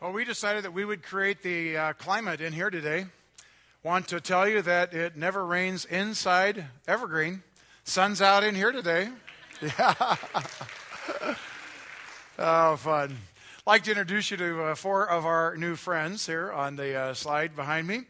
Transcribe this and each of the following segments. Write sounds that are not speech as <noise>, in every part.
Well, we decided that we would create the uh, climate in here today. Want to tell you that it never rains inside Evergreen. Sun's out in here today. <laughs> Yeah. <laughs> oh, fun. like to introduce you to uh, four of our new friends here on the uh, slide behind me.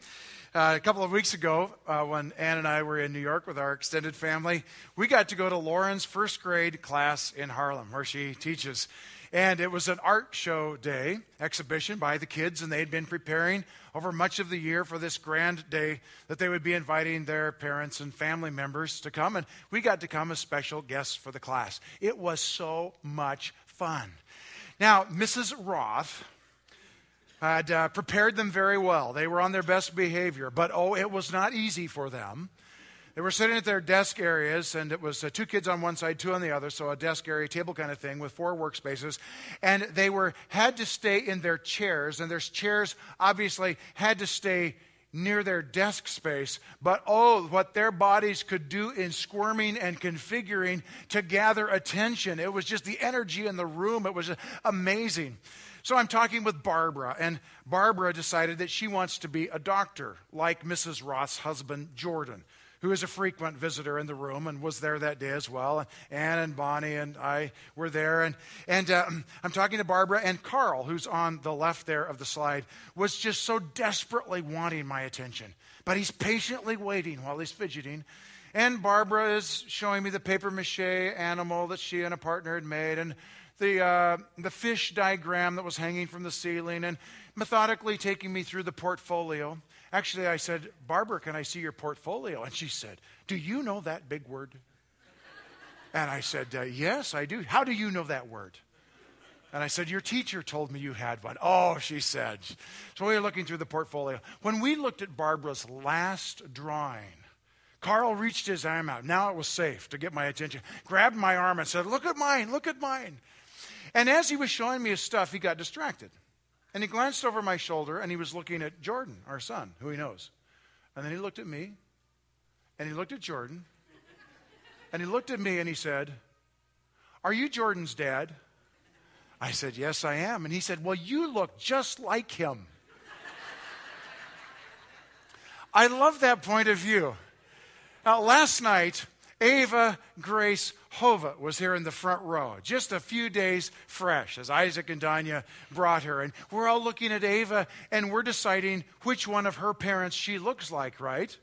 Uh, a couple of weeks ago, uh, when Ann and I were in New York with our extended family, we got to go to Lauren's first grade class in Harlem, where she teaches. And it was an art show day exhibition by the kids, and they had been preparing over much of the year for this grand day that they would be inviting their parents and family members to come. And we got to come as special guests for the class. It was so much fun. Now, Mrs. Roth had uh, prepared them very well. They were on their best behavior, but oh, it was not easy for them. They were sitting at their desk areas, and it was uh, two kids on one side, two on the other, so a desk area, table kind of thing with four workspaces. And they were had to stay in their chairs, and their chairs obviously had to stay near their desk space. But oh, what their bodies could do in squirming and configuring to gather attention. It was just the energy in the room. It was amazing. So I'm talking with Barbara, and Barbara decided that she wants to be a doctor, like Mrs. Roth's husband, Jordan who is a frequent visitor in the room and was there that day as well. And Ann and Bonnie and I were there. And, and uh, I'm talking to Barbara, and Carl, who's on the left there of the slide, was just so desperately wanting my attention. But he's patiently waiting while he's fidgeting. And Barbara is showing me the paper mache animal that she and a partner had made, and the, uh, the fish diagram that was hanging from the ceiling, and methodically taking me through the portfolio. Actually, I said, Barbara, can I see your portfolio? And she said, Do you know that big word? And I said, uh, Yes, I do. How do you know that word? And I said, Your teacher told me you had one. Oh, she said. So we were looking through the portfolio. When we looked at Barbara's last drawing, Carl reached his arm out. Now it was safe to get my attention. Grabbed my arm and said, Look at mine, look at mine. And as he was showing me his stuff, he got distracted. And he glanced over my shoulder and he was looking at Jordan, our son, who he knows. And then he looked at me and he looked at Jordan and he looked at me and he said, Are you Jordan's dad? I said, Yes, I am. And he said, Well, you look just like him. I love that point of view. Now, last night, Ava Grace Hova was here in the front row, just a few days fresh, as Isaac and Danya brought her. And we're all looking at Ava and we're deciding which one of her parents she looks like, right?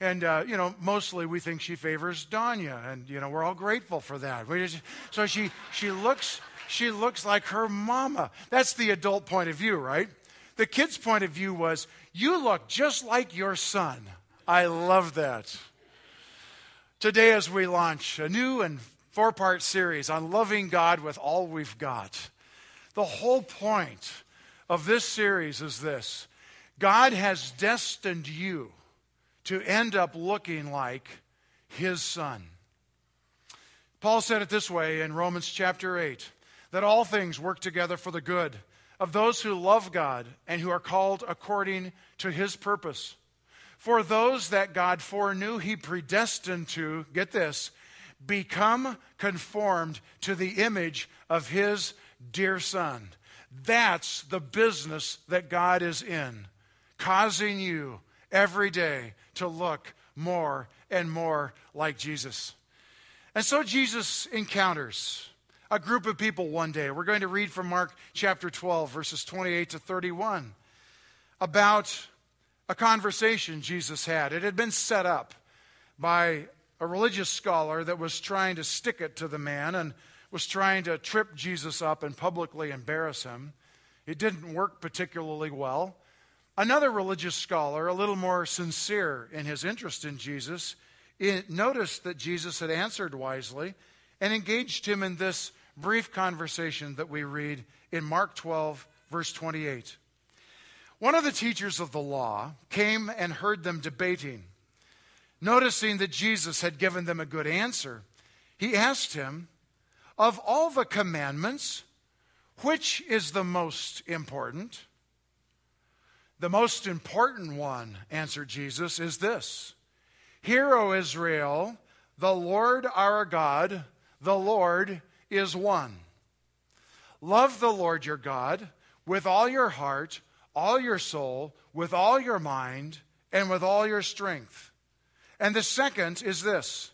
And, uh, you know, mostly we think she favors Danya. And, you know, we're all grateful for that. Just, so she, she, looks, she looks like her mama. That's the adult point of view, right? The kid's point of view was, you look just like your son. I love that. Today, as we launch a new and four part series on loving God with all we've got, the whole point of this series is this God has destined you to end up looking like his son. Paul said it this way in Romans chapter 8 that all things work together for the good of those who love God and who are called according to his purpose. For those that God foreknew, he predestined to, get this, become conformed to the image of his dear son. That's the business that God is in, causing you every day to look more and more like Jesus. And so Jesus encounters a group of people one day. We're going to read from Mark chapter 12, verses 28 to 31, about a conversation Jesus had. It had been set up by a religious scholar that was trying to stick it to the man and was trying to trip Jesus up and publicly embarrass him. It didn't work particularly well. Another religious scholar, a little more sincere in his interest in Jesus, noticed that Jesus had answered wisely and engaged him in this brief conversation that we read in Mark 12, verse 28. One of the teachers of the law came and heard them debating. Noticing that Jesus had given them a good answer, he asked him, Of all the commandments, which is the most important? The most important one, answered Jesus, is this Hear, O Israel, the Lord our God, the Lord is one. Love the Lord your God with all your heart, all your soul, with all your mind, and with all your strength. And the second is this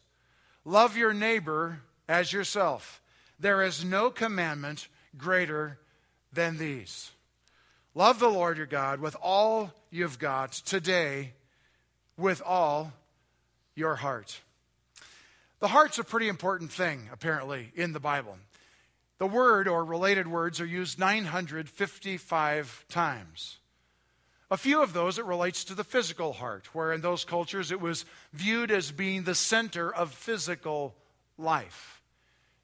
love your neighbor as yourself. There is no commandment greater than these. Love the Lord your God with all you've got today, with all your heart. The heart's a pretty important thing, apparently, in the Bible. The word or related words are used 955 times. A few of those it relates to the physical heart, where in those cultures it was viewed as being the center of physical life.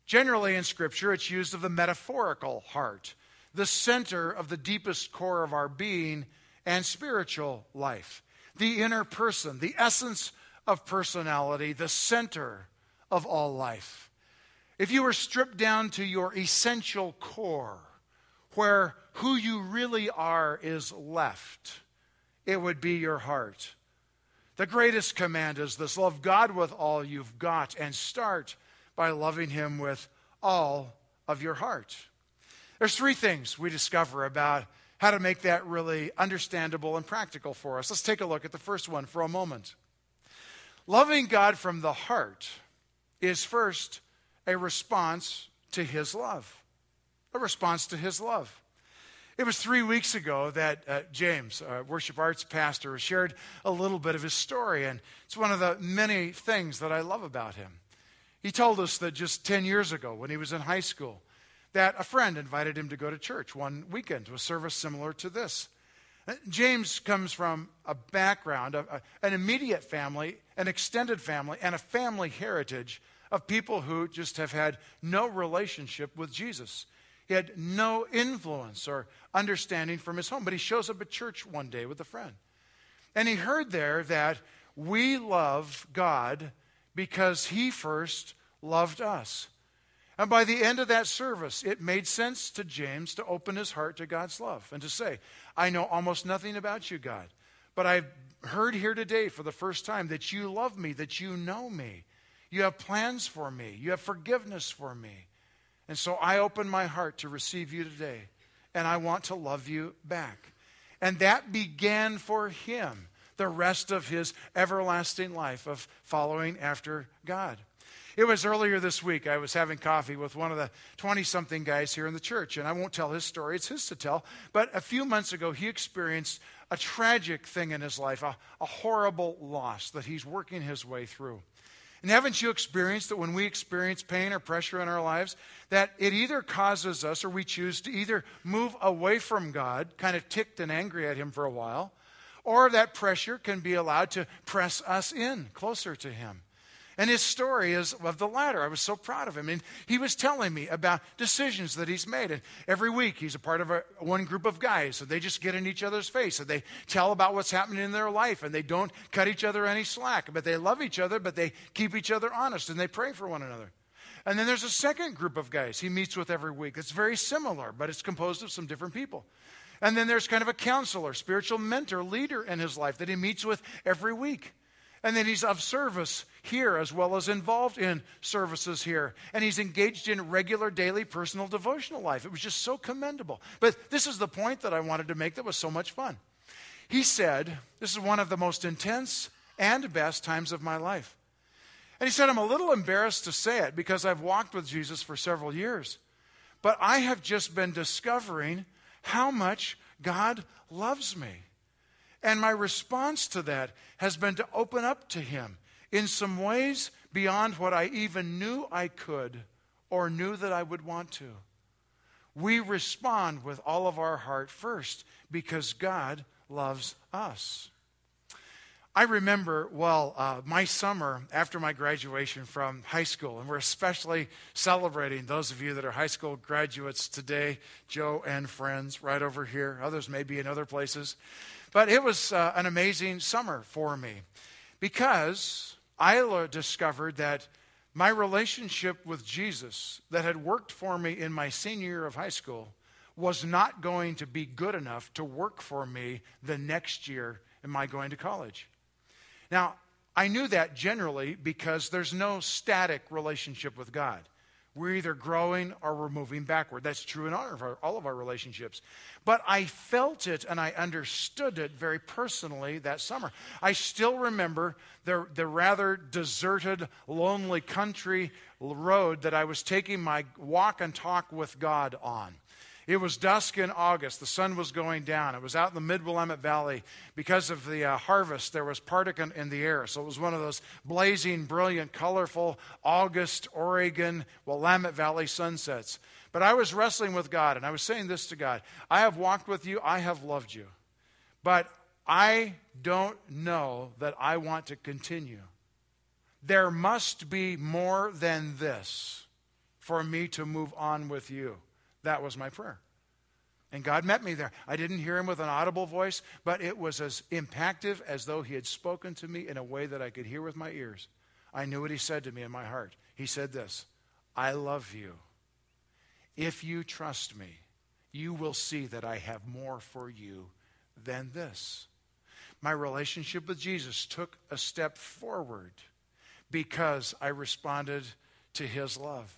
Generally in Scripture, it's used of the metaphorical heart, the center of the deepest core of our being and spiritual life, the inner person, the essence of personality, the center of all life. If you were stripped down to your essential core, where who you really are is left, it would be your heart. The greatest command is this love God with all you've got and start by loving Him with all of your heart. There's three things we discover about how to make that really understandable and practical for us. Let's take a look at the first one for a moment. Loving God from the heart is first a response to His love. A response to His love. It was three weeks ago that uh, James, uh, worship arts pastor, shared a little bit of his story, and it's one of the many things that I love about him. He told us that just 10 years ago, when he was in high school, that a friend invited him to go to church one weekend to a service similar to this. Uh, James comes from a background, of an immediate family, an extended family, and a family heritage of people who just have had no relationship with Jesus. He had no influence or understanding from his home, but he shows up at church one day with a friend. And he heard there that we love God because he first loved us. And by the end of that service, it made sense to James to open his heart to God's love and to say, I know almost nothing about you, God, but I've heard here today for the first time that you love me, that you know me. You have plans for me, you have forgiveness for me. And so I open my heart to receive you today, and I want to love you back. And that began for him the rest of his everlasting life of following after God. It was earlier this week. I was having coffee with one of the 20 something guys here in the church, and I won't tell his story, it's his to tell. But a few months ago, he experienced a tragic thing in his life, a, a horrible loss that he's working his way through. And haven't you experienced that when we experience pain or pressure in our lives, that it either causes us or we choose to either move away from God, kind of ticked and angry at Him for a while, or that pressure can be allowed to press us in closer to Him. And his story is of the latter. I was so proud of him. And he was telling me about decisions that he's made. And every week he's a part of a, one group of guys. And they just get in each other's face and they tell about what's happening in their life. And they don't cut each other any slack. But they love each other, but they keep each other honest and they pray for one another. And then there's a second group of guys he meets with every week. It's very similar, but it's composed of some different people. And then there's kind of a counselor, spiritual mentor, leader in his life that he meets with every week. And then he's of service here as well as involved in services here. And he's engaged in regular daily personal devotional life. It was just so commendable. But this is the point that I wanted to make that was so much fun. He said, This is one of the most intense and best times of my life. And he said, I'm a little embarrassed to say it because I've walked with Jesus for several years. But I have just been discovering how much God loves me. And my response to that has been to open up to Him in some ways beyond what I even knew I could or knew that I would want to. We respond with all of our heart first because God loves us. I remember, well, uh, my summer after my graduation from high school, and we're especially celebrating those of you that are high school graduates today, Joe and friends, right over here. Others may be in other places. But it was uh, an amazing summer for me because I discovered that my relationship with Jesus that had worked for me in my senior year of high school was not going to be good enough to work for me the next year in my going to college. Now, I knew that generally because there's no static relationship with God. We're either growing or we're moving backward. That's true in all of, our, all of our relationships. But I felt it and I understood it very personally that summer. I still remember the, the rather deserted, lonely country road that I was taking my walk and talk with God on. It was dusk in August. The sun was going down. It was out in the mid Willamette Valley. Because of the uh, harvest, there was particle in the air. So it was one of those blazing, brilliant, colorful August, Oregon, Willamette Valley sunsets. But I was wrestling with God, and I was saying this to God I have walked with you, I have loved you. But I don't know that I want to continue. There must be more than this for me to move on with you. That was my prayer. And God met me there. I didn't hear him with an audible voice, but it was as impactful as though he had spoken to me in a way that I could hear with my ears. I knew what he said to me in my heart. He said this I love you. If you trust me, you will see that I have more for you than this. My relationship with Jesus took a step forward because I responded to his love.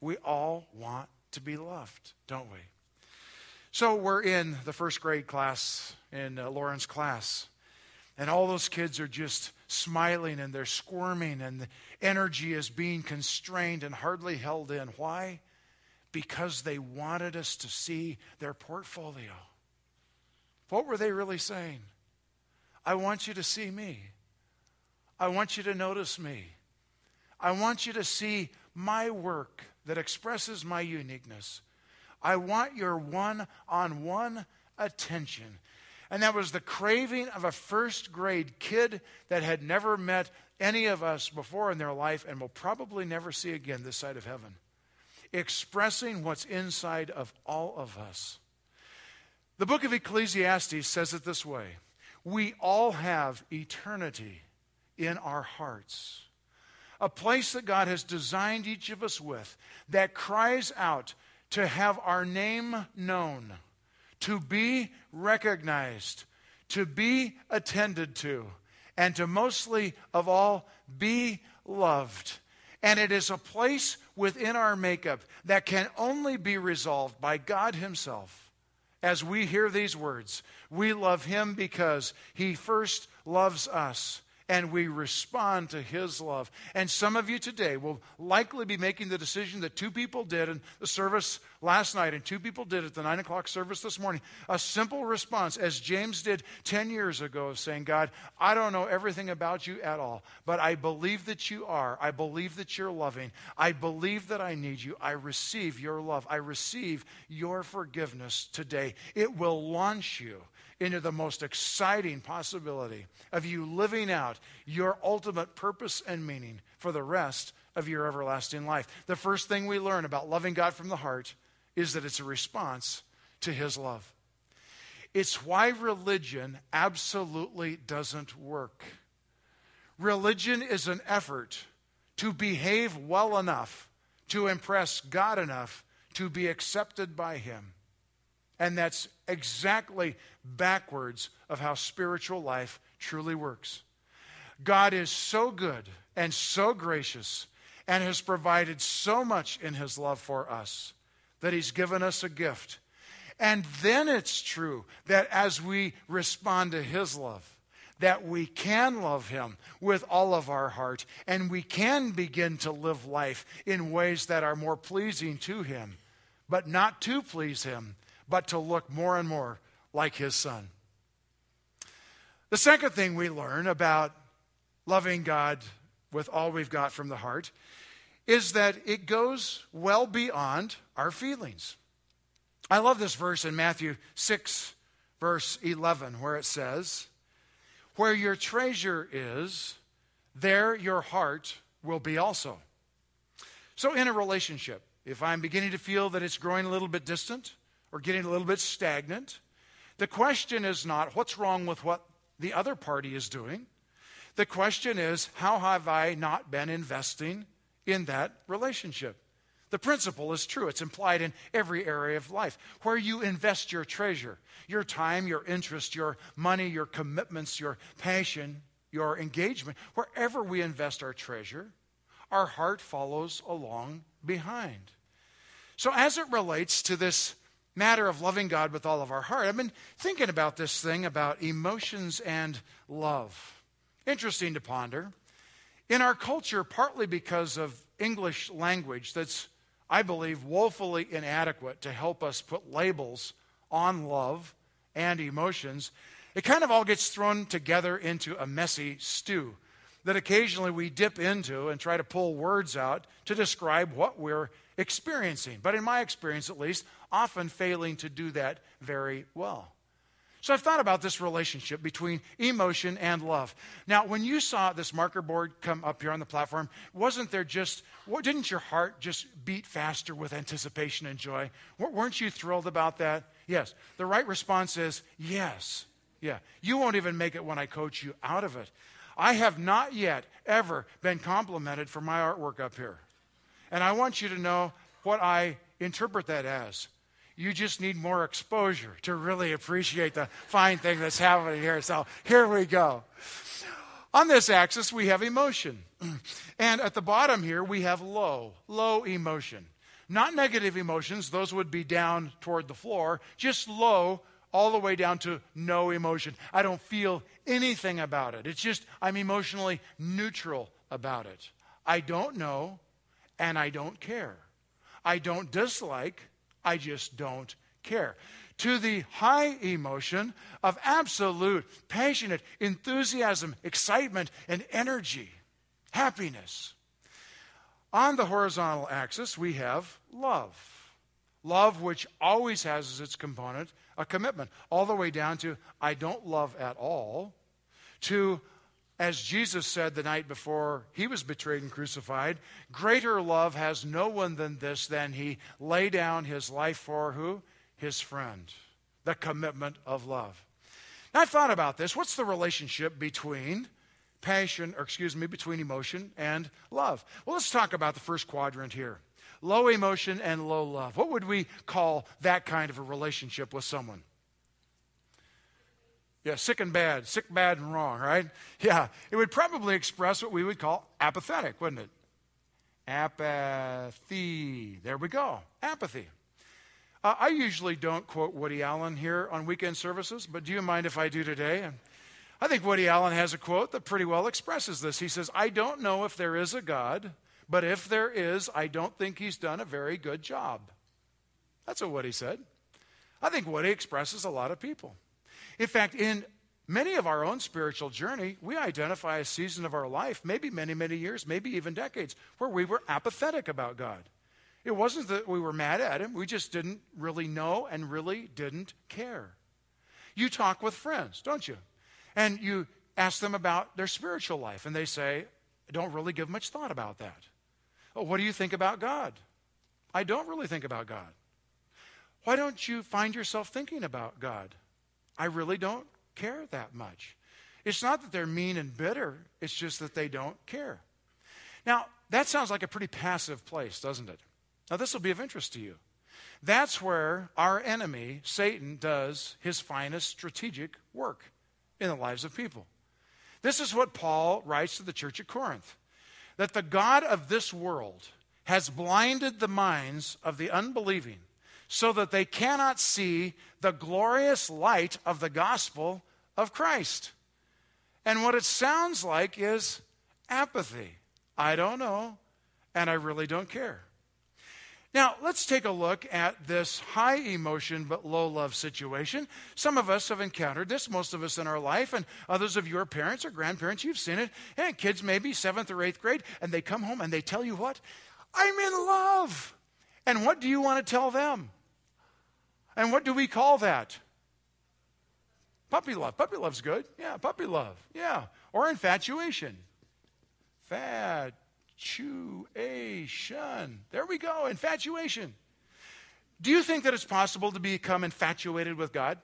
We all want to be loved, don't we? So we're in the first grade class, in uh, Lauren's class, and all those kids are just smiling and they're squirming, and the energy is being constrained and hardly held in. Why? Because they wanted us to see their portfolio. What were they really saying? I want you to see me. I want you to notice me. I want you to see my work that expresses my uniqueness. I want your one on one attention. And that was the craving of a first grade kid that had never met any of us before in their life and will probably never see again this side of heaven. Expressing what's inside of all of us. The book of Ecclesiastes says it this way We all have eternity in our hearts a place that God has designed each of us with that cries out to have our name known, to be recognized, to be attended to, and to mostly of all be loved. And it is a place within our makeup that can only be resolved by God Himself. As we hear these words, we love Him because He first loves us and we respond to his love. And some of you today will likely be making the decision that two people did in the service last night and two people did at the nine o'clock service this morning. A simple response, as James did 10 years ago, of saying, God, I don't know everything about you at all, but I believe that you are. I believe that you're loving. I believe that I need you. I receive your love. I receive your forgiveness today. It will launch you into the most exciting possibility of you living out your ultimate purpose and meaning for the rest of your everlasting life. The first thing we learn about loving God from the heart is that it's a response to His love. It's why religion absolutely doesn't work. Religion is an effort to behave well enough to impress God enough to be accepted by Him. And that's exactly backwards of how spiritual life truly works. God is so good and so gracious and has provided so much in his love for us that he's given us a gift. And then it's true that as we respond to his love, that we can love him with all of our heart and we can begin to live life in ways that are more pleasing to him, but not to please him, but to look more and more like his son. The second thing we learn about loving God with all we've got from the heart is that it goes well beyond our feelings. I love this verse in Matthew 6, verse 11, where it says, Where your treasure is, there your heart will be also. So, in a relationship, if I'm beginning to feel that it's growing a little bit distant, or getting a little bit stagnant. The question is not what's wrong with what the other party is doing. The question is how have I not been investing in that relationship? The principle is true. It's implied in every area of life. Where you invest your treasure, your time, your interest, your money, your commitments, your passion, your engagement, wherever we invest our treasure, our heart follows along behind. So, as it relates to this matter of loving God with all of our heart, I've been thinking about this thing about emotions and love. Interesting to ponder. In our culture, partly because of English language that's, I believe, woefully inadequate to help us put labels on love and emotions, it kind of all gets thrown together into a messy stew that occasionally we dip into and try to pull words out to describe what we're experiencing. But in my experience, at least, often failing to do that very well. So I've thought about this relationship between emotion and love. Now, when you saw this marker board come up here on the platform, wasn't there just, didn't your heart just beat faster with anticipation and joy? Weren't you thrilled about that? Yes. The right response is yes. Yeah. You won't even make it when I coach you out of it. I have not yet ever been complimented for my artwork up here. And I want you to know what I interpret that as. You just need more exposure to really appreciate the fine thing that's happening here. So here we go. On this axis, we have emotion. <clears throat> And at the bottom here, we have low, low emotion. Not negative emotions, those would be down toward the floor, just low, all the way down to no emotion. I don't feel anything about it. It's just I'm emotionally neutral about it. I don't know and I don't care. I don't dislike I just don't care. To the high emotion of absolute, passionate enthusiasm, excitement, and energy, happiness. On the horizontal axis, we have love. Love, which always has as its component a commitment, all the way down to I don't love at all, to as Jesus said the night before he was betrayed and crucified, greater love has no one than this, than he lay down his life for who? His friend. The commitment of love. Now, I thought about this. What's the relationship between passion, or excuse me, between emotion and love? Well, let's talk about the first quadrant here low emotion and low love. What would we call that kind of a relationship with someone? Yeah, sick and bad, sick, bad, and wrong, right? Yeah, it would probably express what we would call apathetic, wouldn't it? Apathy. There we go. Apathy. Uh, I usually don't quote Woody Allen here on weekend services, but do you mind if I do today? I think Woody Allen has a quote that pretty well expresses this. He says, I don't know if there is a God, but if there is, I don't think he's done a very good job. That's what Woody said. I think Woody expresses a lot of people. In fact, in many of our own spiritual journey, we identify a season of our life, maybe many, many years, maybe even decades, where we were apathetic about God. It wasn't that we were mad at Him, we just didn't really know and really didn't care. You talk with friends, don't you? And you ask them about their spiritual life, and they say, I don't really give much thought about that. Oh, what do you think about God? I don't really think about God. Why don't you find yourself thinking about God? I really don't care that much. It's not that they're mean and bitter, it's just that they don't care. Now, that sounds like a pretty passive place, doesn't it? Now, this will be of interest to you. That's where our enemy, Satan, does his finest strategic work in the lives of people. This is what Paul writes to the church at Corinth that the God of this world has blinded the minds of the unbelieving so that they cannot see the glorious light of the gospel of Christ. And what it sounds like is apathy. I don't know, and I really don't care. Now, let's take a look at this high emotion but low love situation. Some of us have encountered this, most of us in our life, and others of your parents or grandparents, you've seen it. And kids, maybe seventh or eighth grade, and they come home and they tell you what? I'm in love. And what do you want to tell them? And what do we call that? Puppy love. Puppy love's good. Yeah, puppy love. Yeah. Or infatuation. Fatuation. There we go. Infatuation. Do you think that it's possible to become infatuated with God?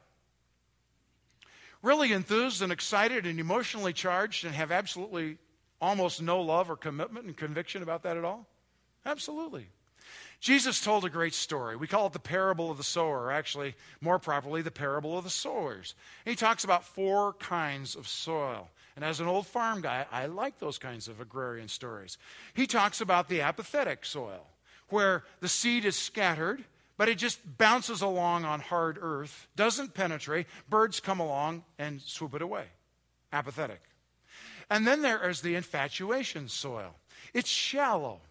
Really enthused and excited and emotionally charged and have absolutely almost no love or commitment and conviction about that at all? Absolutely. Jesus told a great story. We call it the parable of the sower, actually, more properly, the parable of the sowers. And he talks about four kinds of soil. And as an old farm guy, I like those kinds of agrarian stories. He talks about the apathetic soil, where the seed is scattered, but it just bounces along on hard earth, doesn't penetrate. Birds come along and swoop it away. Apathetic. And then there is the infatuation soil. It's shallow.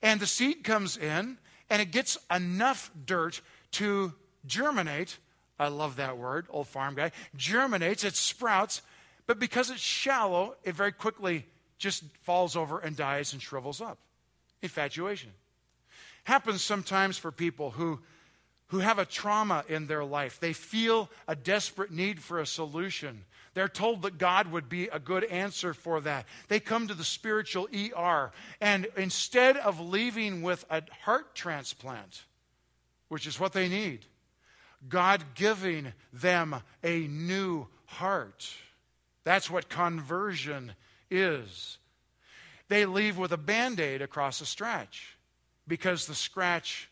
And the seed comes in and it gets enough dirt to germinate. I love that word, old farm guy. Germinates, it sprouts, but because it's shallow, it very quickly just falls over and dies and shrivels up. Infatuation. Happens sometimes for people who, who have a trauma in their life. They feel a desperate need for a solution. They're told that God would be a good answer for that. They come to the spiritual ER, and instead of leaving with a heart transplant, which is what they need, God giving them a new heart. That's what conversion is. They leave with a band aid across a scratch because the scratch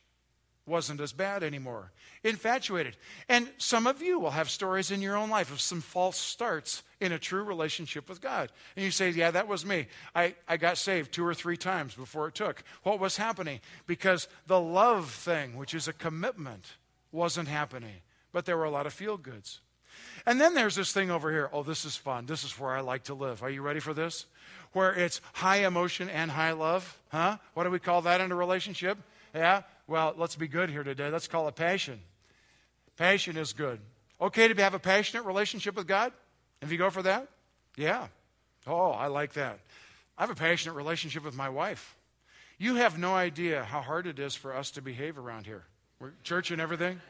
wasn't as bad anymore. Infatuated. And some of you will have stories in your own life of some false starts in a true relationship with God. And you say, Yeah, that was me. I, I got saved two or three times before it took. What was happening? Because the love thing, which is a commitment, wasn't happening. But there were a lot of feel goods. And then there's this thing over here. Oh, this is fun. This is where I like to live. Are you ready for this? Where it's high emotion and high love. Huh? What do we call that in a relationship? Yeah? Well, let's be good here today. Let's call it passion. Passion is good. Okay to have a passionate relationship with God? If you go for that? Yeah. Oh, I like that. I have a passionate relationship with my wife. You have no idea how hard it is for us to behave around here. We're church and everything.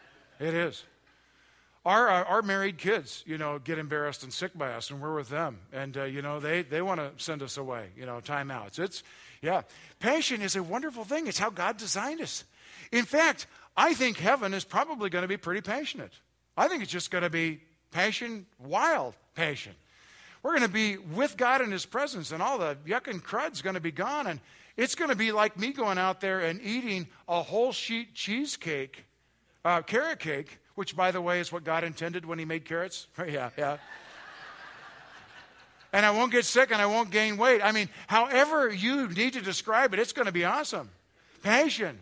It is. Our, uh, our married kids, you know, get embarrassed and sick by us, and we're with them. And, uh, you know, they, they want to send us away, you know, timeouts. It's, yeah. Passion is a wonderful thing. It's how God designed us. In fact, I think heaven is probably going to be pretty passionate. I think it's just going to be passion, wild passion. We're going to be with God in His presence, and all the yuck and crud's going to be gone. And it's going to be like me going out there and eating a whole sheet cheesecake, uh, carrot cake, which, by the way, is what God intended when He made carrots. <laughs> yeah, yeah. and I won't get sick and I won't gain weight. I mean, however you need to describe it, it's going to be awesome. Passion.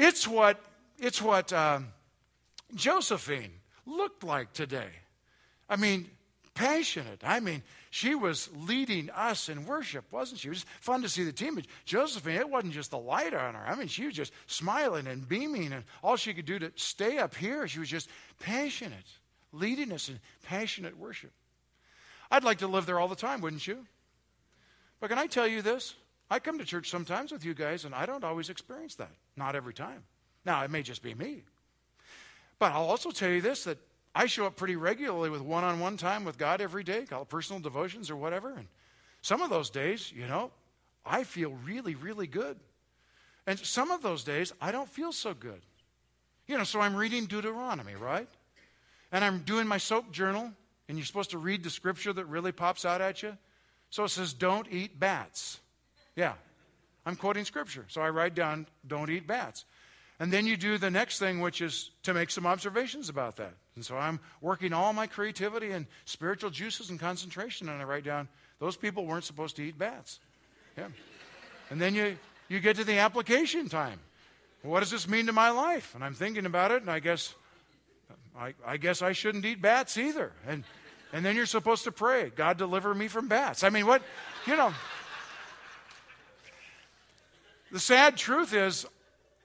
It's what, it's what um, Josephine looked like today. I mean, passionate. I mean, she was leading us in worship, wasn't she? It was fun to see the team. Josephine, it wasn't just the light on her. I mean, she was just smiling and beaming, and all she could do to stay up here, she was just passionate, leading us in passionate worship. I'd like to live there all the time, wouldn't you? But can I tell you this? I come to church sometimes with you guys, and I don't always experience that. Not every time. Now, it may just be me. But I'll also tell you this that I show up pretty regularly with one on one time with God every day, call it personal devotions or whatever. And some of those days, you know, I feel really, really good. And some of those days, I don't feel so good. You know, so I'm reading Deuteronomy, right? And I'm doing my soap journal, and you're supposed to read the scripture that really pops out at you. So it says, Don't eat bats. Yeah, I'm quoting scripture. So I write down, Don't eat bats. And then you do the next thing, which is to make some observations about that. And so I'm working all my creativity and spiritual juices and concentration, and I write down those people weren't supposed to eat bats. Yeah. And then you, you get to the application time. what does this mean to my life? And I'm thinking about it, and I guess I, I guess I shouldn't eat bats either. And and then you're supposed to pray, God deliver me from bats. I mean, what you know. The sad truth is,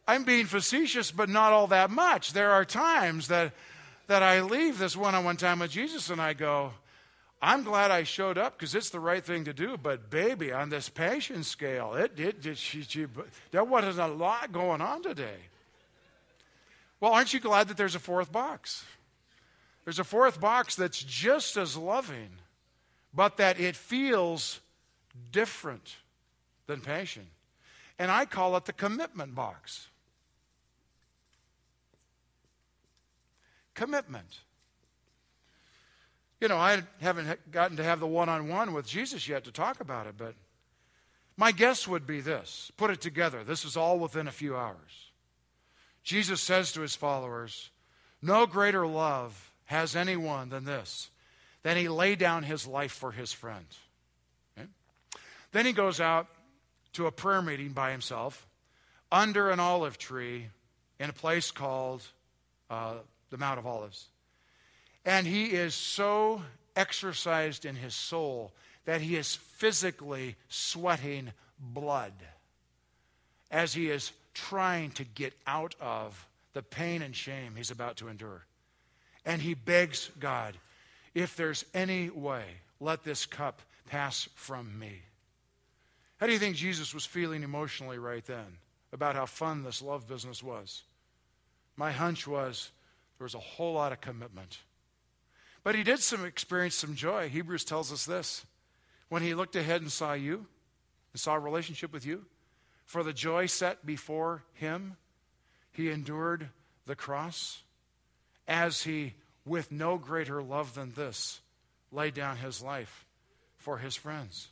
I'm being facetious, but not all that much. There are times that, that I leave this one on one time with Jesus and I go, I'm glad I showed up because it's the right thing to do. But, baby, on this passion scale, it, she, there wasn't a lot going on today. Well, aren't you glad that there's a fourth box? There's a fourth box that's just as loving, but that it feels different than passion. And I call it the commitment box. commitment. You know, I haven't gotten to have the one on one with Jesus yet to talk about it, but my guess would be this put it together. This is all within a few hours. Jesus says to his followers, No greater love has anyone than this, that he lay down his life for his friend. Okay? Then he goes out to a prayer meeting by himself, under an olive tree in a place called uh, the Mount of Olives. And he is so exercised in his soul that he is physically sweating blood as he is trying to get out of the pain and shame he's about to endure. And he begs God, if there's any way, let this cup pass from me. How do you think Jesus was feeling emotionally right then about how fun this love business was? My hunch was there was a whole lot of commitment. But he did some experience some joy. Hebrews tells us this. When he looked ahead and saw you, and saw a relationship with you, for the joy set before him, he endured the cross as he, with no greater love than this, laid down his life for his friends.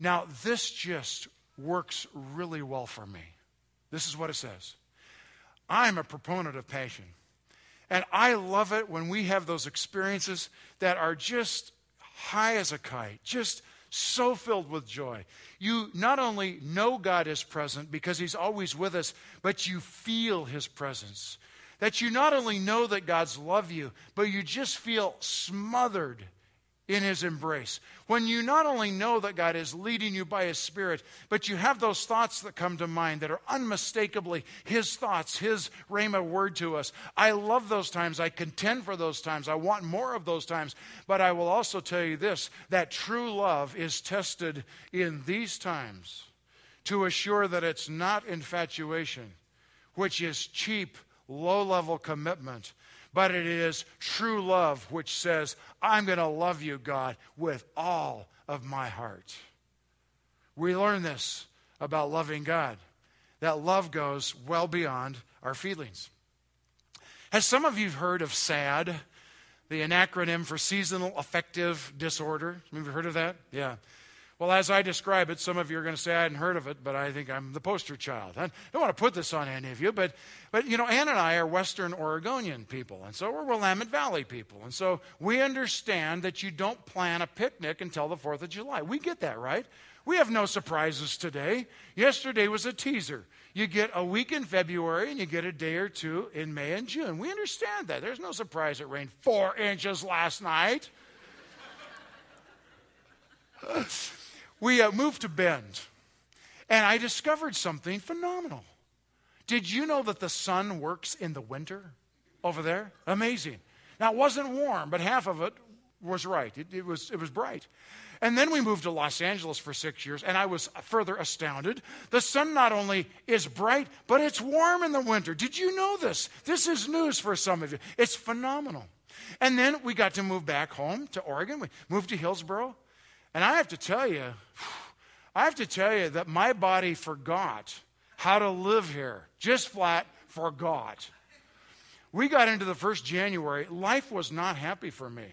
Now, this just works really well for me. This is what it says I'm a proponent of passion. And I love it when we have those experiences that are just high as a kite, just so filled with joy. You not only know God is present because He's always with us, but you feel His presence. That you not only know that God's love you, but you just feel smothered in his embrace. When you not only know that God is leading you by his spirit, but you have those thoughts that come to mind that are unmistakably his thoughts, his rhema word to us. I love those times. I contend for those times. I want more of those times. But I will also tell you this that true love is tested in these times to assure that it's not infatuation, which is cheap, low level commitment but it is true love which says, I'm going to love you, God, with all of my heart. We learn this about loving God that love goes well beyond our feelings. Has some of you heard of SAD, the acronym for seasonal affective disorder? Have you heard of that? Yeah. Well, as I describe it, some of you are going to say I hadn't heard of it, but I think I'm the poster child. I don't want to put this on any of you, but, but you know, Ann and I are Western Oregonian people, and so we're Willamette Valley people. And so we understand that you don't plan a picnic until the 4th of July. We get that, right? We have no surprises today. Yesterday was a teaser. You get a week in February and you get a day or two in May and June. We understand that. There's no surprise it rained four inches last night. <laughs> we uh, moved to Bend, and I discovered something phenomenal. Did you know that the sun works in the winter over there? Amazing. Now, it wasn't warm, but half of it was right. It, it, was, it was bright. And then we moved to Los Angeles for six years, and I was further astounded. The sun not only is bright, but it's warm in the winter. Did you know this? This is news for some of you. It's phenomenal. And then we got to move back home to Oregon. We moved to Hillsboro. And I have to tell you, I have to tell you that my body forgot how to live here. Just flat forgot. We got into the first January. Life was not happy for me.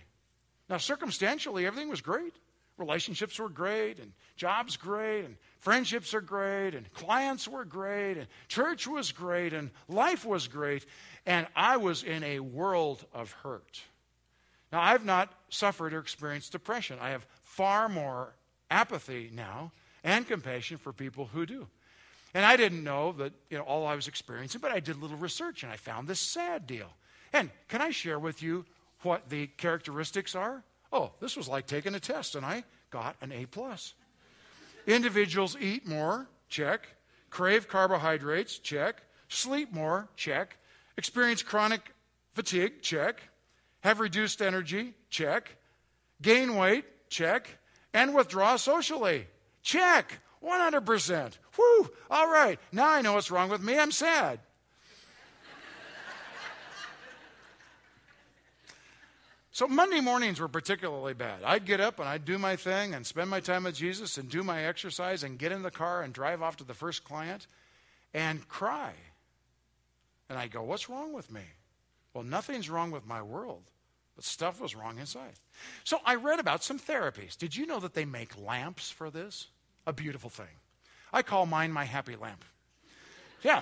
Now, circumstantially, everything was great. Relationships were great, and jobs great, and friendships are great, and clients were great, and church was great, and life was great. And I was in a world of hurt. Now, I've not suffered or experienced depression. I have far more apathy now and compassion for people who do. And I didn't know that you know all I was experiencing, but I did a little research and I found this sad deal. And can I share with you what the characteristics are? Oh, this was like taking a test, and I got an A plus. Individuals eat more, check. Crave carbohydrates, check. Sleep more, check. Experience chronic fatigue, check. Have reduced energy, check. Gain weight, Check. And withdraw socially. Check. 100%. Whew. All right. Now I know what's wrong with me. I'm sad. So Monday mornings were particularly bad. I'd get up and I'd do my thing and spend my time with Jesus and do my exercise and get in the car and drive off to the first client and cry. And I go, What's wrong with me? Well, nothing's wrong with my world. But stuff was wrong inside. So I read about some therapies. Did you know that they make lamps for this? A beautiful thing. I call mine my happy lamp. Yeah.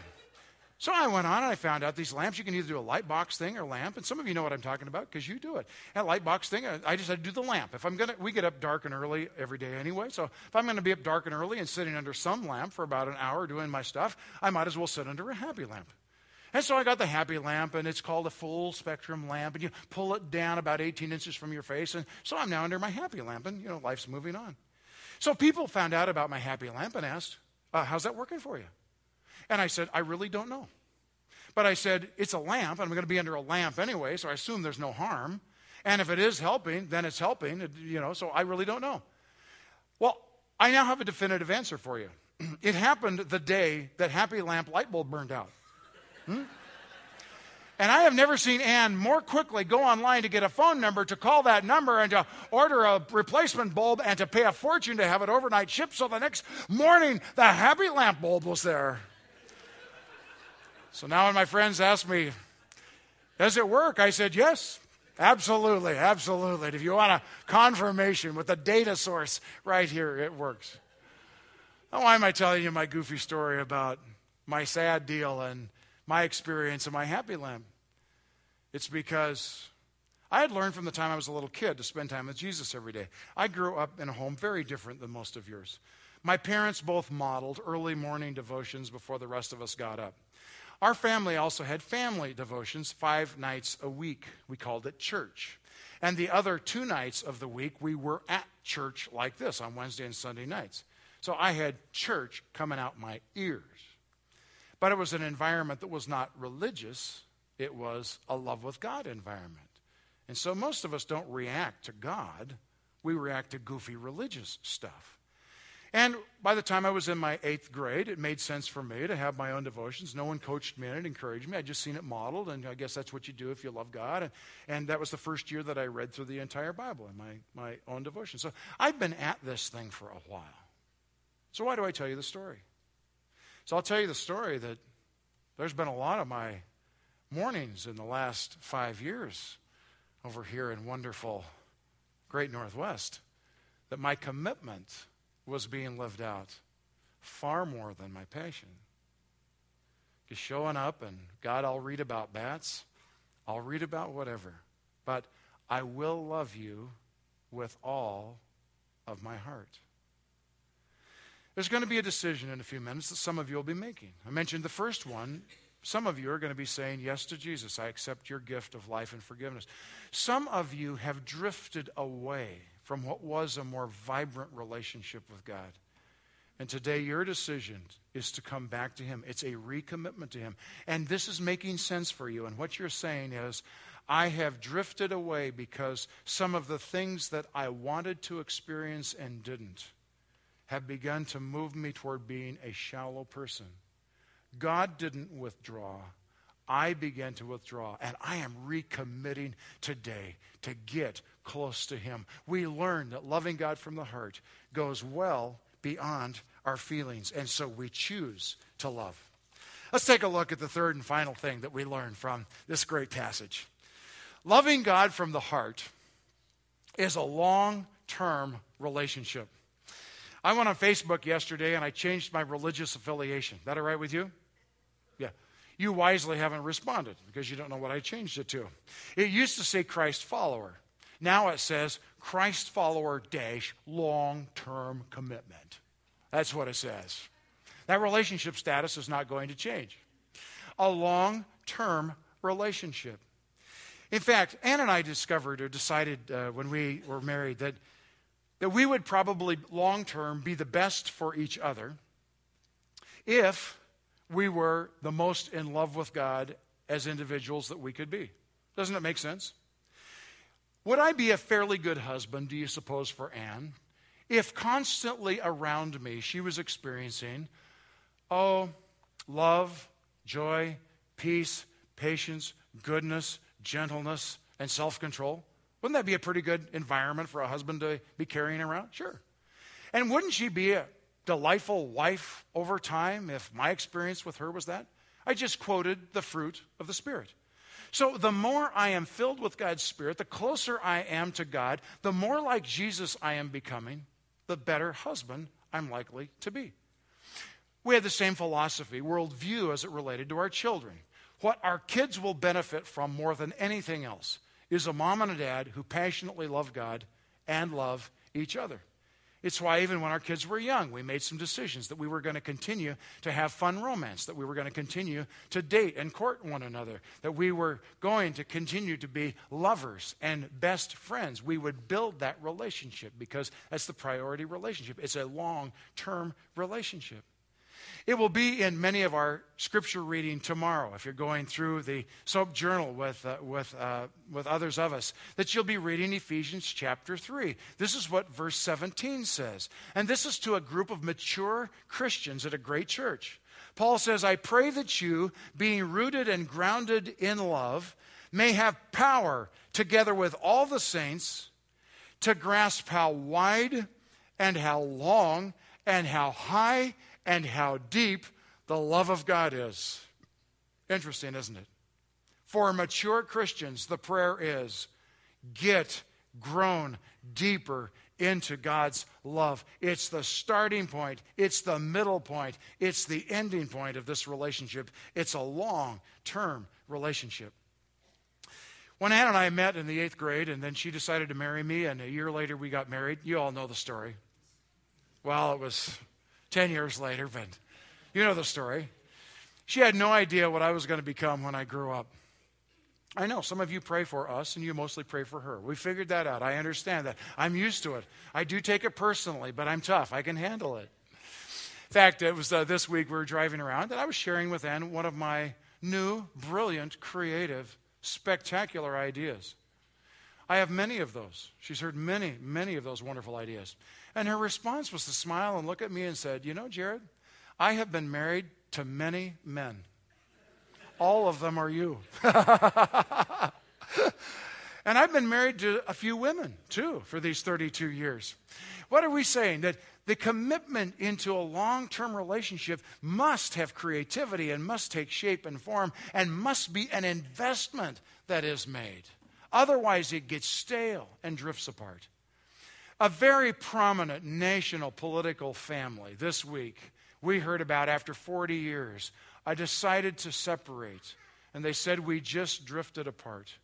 So I went on and I found out these lamps, you can either do a light box thing or lamp. And some of you know what I'm talking about because you do it. And light box thing, I just had to do the lamp. If I'm going to, we get up dark and early every day anyway. So if I'm going to be up dark and early and sitting under some lamp for about an hour doing my stuff, I might as well sit under a happy lamp. And so I got the happy lamp, and it's called a full spectrum lamp, and you pull it down about 18 inches from your face. And so I'm now under my happy lamp, and you know, life's moving on. So people found out about my happy lamp and asked, uh, How's that working for you? And I said, I really don't know. But I said, it's a lamp, and I'm going to be under a lamp anyway, so I assume there's no harm. And if it is helping, then it's helping, you know, so I really don't know. Well, I now have a definitive answer for you. <clears throat> It happened the day that Happy Lamp light bulb burned out. Hmm? And I have never seen Ann more quickly go online to get a phone number, to call that number, and to order a replacement bulb and to pay a fortune to have it overnight shipped so the next morning the happy lamp bulb was there. So now when my friends ask me, does it work? I said, yes, absolutely, absolutely. If you want a confirmation with a data source right here, it works. Now, why am I telling you my goofy story about my sad deal and my experience and my happy lamp? It's because I had learned from the time I was a little kid to spend time with Jesus every day. I grew up in a home very different than most of yours. My parents both modeled early morning devotions before the rest of us got up. Our family also had family devotions five nights a week. We called it church. And the other two nights of the week, we were at church like this on Wednesday and Sunday nights. So I had church coming out my ears. But it was an environment that was not religious, it was a love with God environment. And so most of us don't react to God, we react to goofy religious stuff. And by the time I was in my eighth grade, it made sense for me to have my own devotions. No one coached me it, encouraged me. I'd just seen it modeled, and I guess that's what you do if you love God. And, and that was the first year that I read through the entire Bible in my, my own devotion. So I've been at this thing for a while. So why do I tell you the story? So I'll tell you the story that there's been a lot of my mornings in the last five years over here in wonderful Great Northwest that my commitment was being lived out far more than my passion. Just showing up and, God, I'll read about bats, I'll read about whatever, but I will love you with all of my heart. There's going to be a decision in a few minutes that some of you will be making. I mentioned the first one. Some of you are going to be saying yes to Jesus. I accept your gift of life and forgiveness. Some of you have drifted away from what was a more vibrant relationship with God. And today, your decision is to come back to Him. It's a recommitment to Him. And this is making sense for you. And what you're saying is, I have drifted away because some of the things that I wanted to experience and didn't have begun to move me toward being a shallow person. God didn't withdraw. I began to withdraw, and I am recommitting today to get close to Him. We learn that loving God from the heart goes well beyond our feelings, and so we choose to love. Let's take a look at the third and final thing that we learn from this great passage. Loving God from the heart is a long term relationship. I went on Facebook yesterday and I changed my religious affiliation. That all right with you? Yeah. You wisely haven't responded because you don't know what I changed it to. It used to say Christ follower. Now it says Christ follower dash long term commitment. That's what it says. That relationship status is not going to change. A long term relationship. In fact, Ann and I discovered or decided uh, when we were married that, that we would probably long term be the best for each other if we were the most in love with God as individuals that we could be. Doesn't it make sense? Would I be a fairly good husband, do you suppose, for Ann, if constantly around me she was experiencing, oh, love, joy, peace, patience, goodness, gentleness, and self control? Wouldn't that be a pretty good environment for a husband to be carrying around? Sure. And wouldn't she be a delightful wife over time if my experience with her was that? I just quoted the fruit of the Spirit. So the more I am filled with God's Spirit, the closer I am to God, the more like Jesus I am becoming, the better husband I'm likely to be. we had the same philosophy, worldview as it related to our children. What our kids will benefit from more than anything else is a mom and a dad who passionately love God and love each other. It's why, even when our kids were young, we made some decisions that we were going to continue to have fun romance, that we were going to continue to date and court one another, that we were going to continue to be lovers and best friends. We would build that relationship because that's the priority relationship. It's a long term relationship. It will be in many of our scripture reading tomorrow, if you're going through the SOAP journal with, uh, with, uh, with others of us, that you'll be reading Ephesians chapter 3. This is what verse 17 says. And this is to a group of mature Christians at a great church. Paul says, I pray that you, being rooted and grounded in love, may have power, together with all the saints, to grasp how wide and how long and how high and how deep the love of God is. Interesting, isn't it? For mature Christians, the prayer is get grown deeper into God's love. It's the starting point, it's the middle point, it's the ending point of this relationship. It's a long term relationship. When Ann and I met in the eighth grade, and then she decided to marry me, and a year later we got married, you all know the story. Well, it was 10 years later, but you know the story. She had no idea what I was going to become when I grew up. I know some of you pray for us and you mostly pray for her. We figured that out. I understand that. I'm used to it. I do take it personally, but I'm tough. I can handle it. In fact, it was uh, this week we were driving around and I was sharing with Ann one of my new, brilliant, creative, spectacular ideas. I have many of those. She's heard many, many of those wonderful ideas. And her response was to smile and look at me and said, You know, Jared, I have been married to many men. All of them are you. <laughs> and I've been married to a few women too for these 32 years. What are we saying? That the commitment into a long term relationship must have creativity and must take shape and form and must be an investment that is made. Otherwise, it gets stale and drifts apart. A very prominent national political family this week we heard about after 40 years. I decided to separate, and they said we just drifted apart.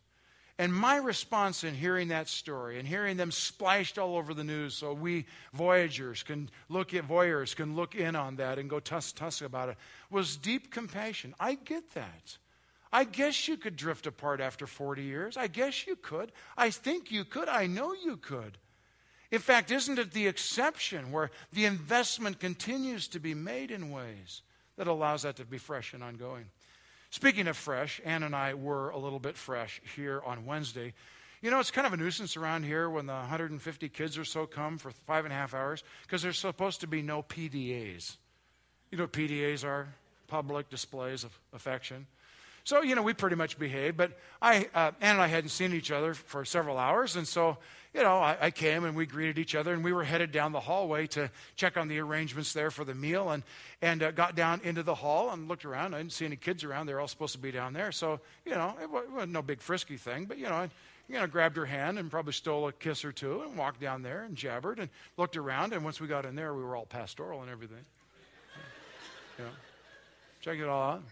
And my response in hearing that story and hearing them splashed all over the news so we voyagers can look at voyeurs can look in on that and go tuss tuss about it was deep compassion. I get that. I guess you could drift apart after 40 years. I guess you could. I think you could. I know you could. In fact, isn't it the exception where the investment continues to be made in ways that allows that to be fresh and ongoing? Speaking of fresh, Ann and I were a little bit fresh here on Wednesday. You know, it's kind of a nuisance around here when the 150 kids or so come for five and a half hours because there's supposed to be no PDAs. You know what PDAs are? Public displays of affection. So, you know, we pretty much behaved, but I, uh, Ann and I hadn't seen each other for several hours, and so you know, I, I, came and we greeted each other, and we were headed down the hallway to check on the arrangements there for the meal, and and uh, got down into the hall and looked around. I didn't see any kids around; they were all supposed to be down there. So you know, it wasn't no big frisky thing, but you know, I, you know, grabbed her hand and probably stole a kiss or two, and walked down there and jabbered and looked around. And once we got in there, we were all pastoral and everything. <laughs> You know, check it all out.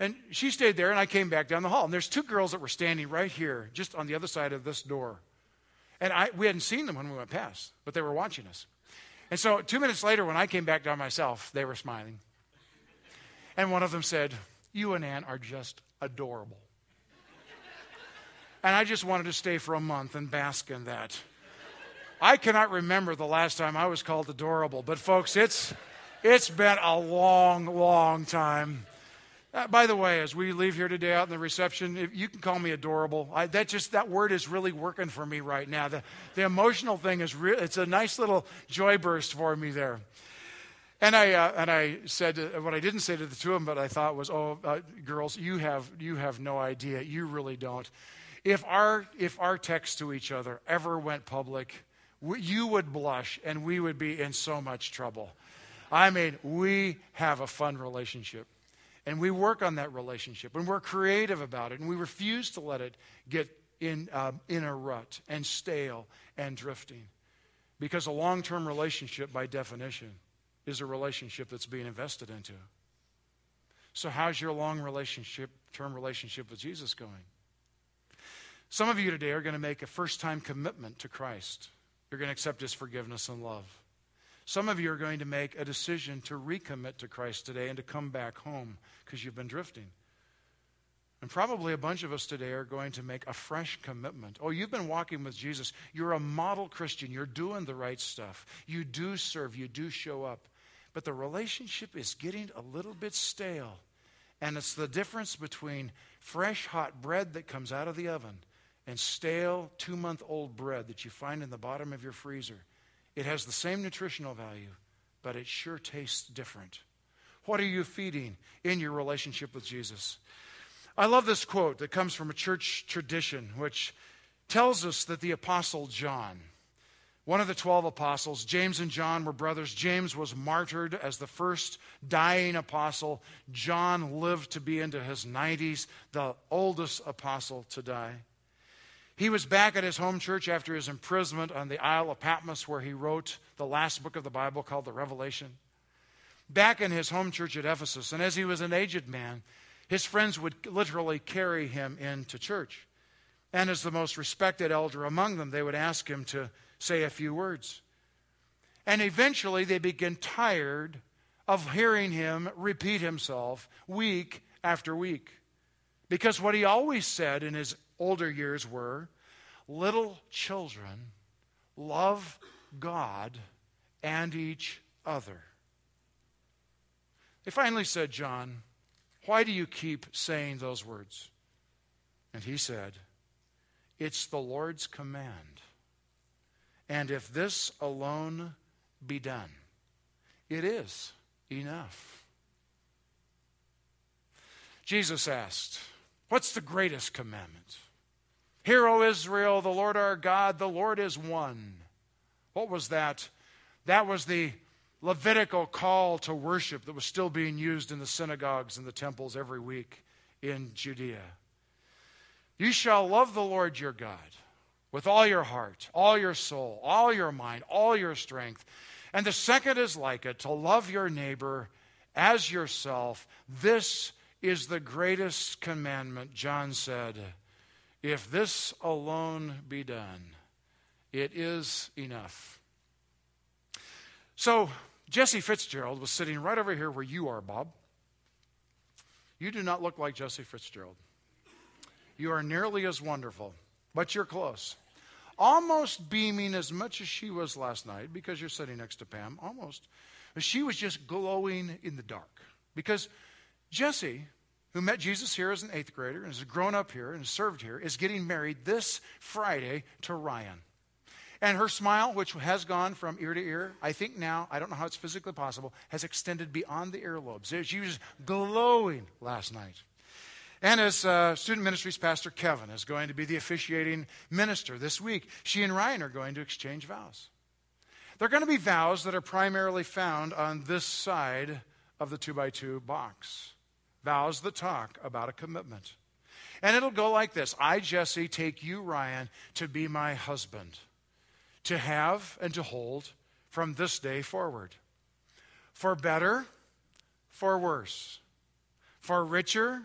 And she stayed there, and I came back down the hall. And there's two girls that were standing right here, just on the other side of this door. And I, we hadn't seen them when we went past, but they were watching us. And so two minutes later, when I came back down myself, they were smiling. And one of them said, You and Ann are just adorable. And I just wanted to stay for a month and bask in that. I cannot remember the last time I was called adorable, but folks, it's, it's been a long, long time. Uh, by the way, as we leave here today out in the reception, if you can call me adorable. I, that just that word is really working for me right now. The, the emotional thing is real. It's a nice little joy burst for me there. And I uh, and I said uh, what I didn't say to the two of them, but I thought was, oh, uh, girls, you have you have no idea. You really don't. If our if our texts to each other ever went public, you would blush, and we would be in so much trouble. I mean, we have a fun relationship. And we work on that relationship and we're creative about it and we refuse to let it get in, uh, in a rut and stale and drifting. Because a long term relationship, by definition, is a relationship that's being invested into. So, how's your long relationship, term relationship with Jesus going? Some of you today are going to make a first time commitment to Christ. You're going to accept his forgiveness and love. Some of you are going to make a decision to recommit to Christ today and to come back home because you've been drifting. And probably a bunch of us today are going to make a fresh commitment. Oh, you've been walking with Jesus. You're a model Christian. You're doing the right stuff. You do serve. You do show up. But the relationship is getting a little bit stale. And it's the difference between fresh, hot bread that comes out of the oven and stale, two month old bread that you find in the bottom of your freezer. It has the same nutritional value, but it sure tastes different. What are you feeding in your relationship with Jesus? I love this quote that comes from a church tradition, which tells us that the Apostle John, one of the 12 apostles, James and John were brothers. James was martyred as the first dying apostle. John lived to be into his 90s, the oldest apostle to die. He was back at his home church after his imprisonment on the Isle of Patmos, where he wrote the last book of the Bible called the Revelation. Back in his home church at Ephesus, and as he was an aged man, his friends would literally carry him into church. And as the most respected elder among them, they would ask him to say a few words. And eventually they begin tired of hearing him repeat himself week after week. Because what he always said in his older years were little children, love God and each other. They finally said, John, why do you keep saying those words? And he said, It's the Lord's command. And if this alone be done, it is enough. Jesus asked, What's the greatest commandment? Hear, O Israel, the Lord our God, the Lord is one. What was that? That was the Levitical call to worship that was still being used in the synagogues and the temples every week in Judea. You shall love the Lord your God with all your heart, all your soul, all your mind, all your strength. And the second is like it to love your neighbor as yourself. This is the greatest commandment, John said. If this alone be done, it is enough. So, Jesse Fitzgerald was sitting right over here where you are, Bob. You do not look like Jesse Fitzgerald. You are nearly as wonderful, but you're close. Almost beaming as much as she was last night because you're sitting next to Pam, almost. She was just glowing in the dark. Because Jesse who met Jesus here as an eighth grader and has grown up here and served here, is getting married this Friday to Ryan. And her smile, which has gone from ear to ear, I think now, I don't know how it's physically possible, has extended beyond the earlobes. She was glowing last night. And as uh, student ministries pastor Kevin is going to be the officiating minister this week, she and Ryan are going to exchange vows. They're going to be vows that are primarily found on this side of the two by two box vows that talk about a commitment. And it'll go like this I, Jesse, take you, Ryan, to be my husband, to have and to hold from this day forward. For better, for worse, for richer,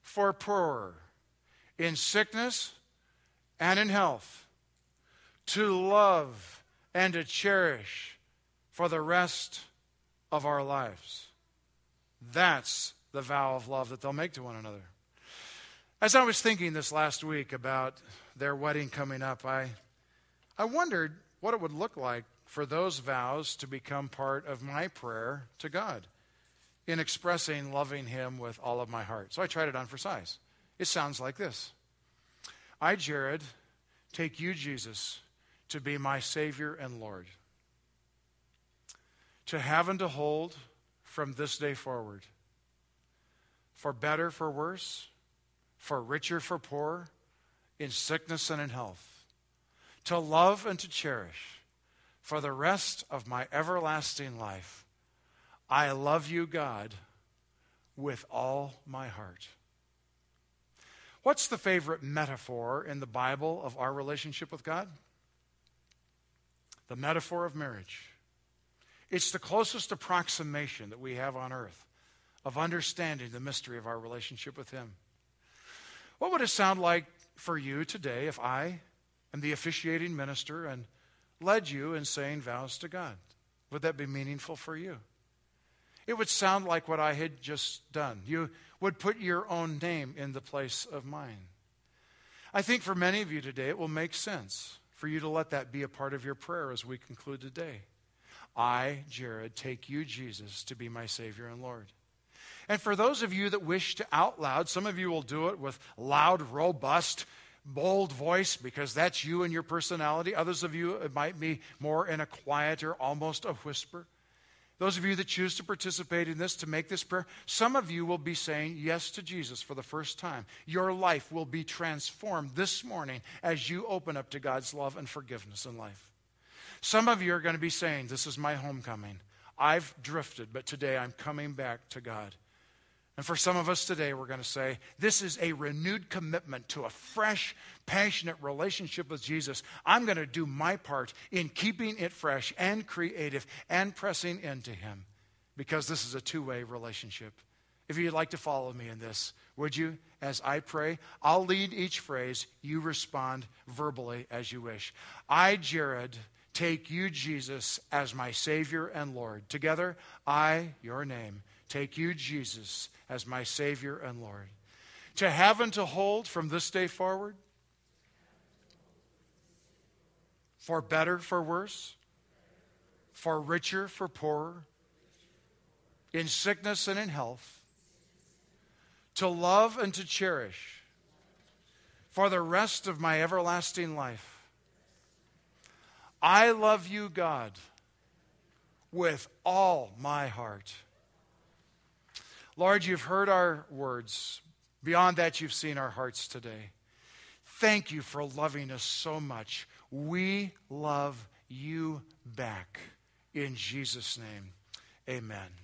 for poorer, in sickness and in health, to love and to cherish for the rest of our lives. That's the vow of love that they'll make to one another. As I was thinking this last week about their wedding coming up, I, I wondered what it would look like for those vows to become part of my prayer to God in expressing loving Him with all of my heart. So I tried it on for size. It sounds like this I, Jared, take you, Jesus, to be my Savior and Lord, to have and to hold from this day forward for better, for worse, for richer, for poorer, in sickness and in health, to love and to cherish for the rest of my everlasting life. I love you, God, with all my heart. What's the favorite metaphor in the Bible of our relationship with God? The metaphor of marriage. It's the closest approximation that we have on earth of understanding the mystery of our relationship with Him. What would it sound like for you today if I am the officiating minister and led you in saying vows to God? Would that be meaningful for you? It would sound like what I had just done. You would put your own name in the place of mine. I think for many of you today, it will make sense for you to let that be a part of your prayer as we conclude today. I, Jared, take you, Jesus, to be my Savior and Lord. And for those of you that wish to out loud, some of you will do it with loud, robust, bold voice because that's you and your personality. Others of you, it might be more in a quieter, almost a whisper. Those of you that choose to participate in this, to make this prayer, some of you will be saying yes to Jesus for the first time. Your life will be transformed this morning as you open up to God's love and forgiveness in life. Some of you are going to be saying, This is my homecoming. I've drifted, but today I'm coming back to God. And for some of us today, we're going to say, This is a renewed commitment to a fresh, passionate relationship with Jesus. I'm going to do my part in keeping it fresh and creative and pressing into Him because this is a two way relationship. If you'd like to follow me in this, would you? As I pray, I'll lead each phrase. You respond verbally as you wish. I, Jared, take you, Jesus, as my Savior and Lord. Together, I, your name, take you, Jesus, as my Savior and Lord. To have and to hold from this day forward, for better, for worse, for richer, for poorer, in sickness and in health, to love and to cherish for the rest of my everlasting life I love you, God, with all my heart. Lord, you've heard our words. Beyond that, you've seen our hearts today. Thank you for loving us so much. We love you back. In Jesus' name, amen.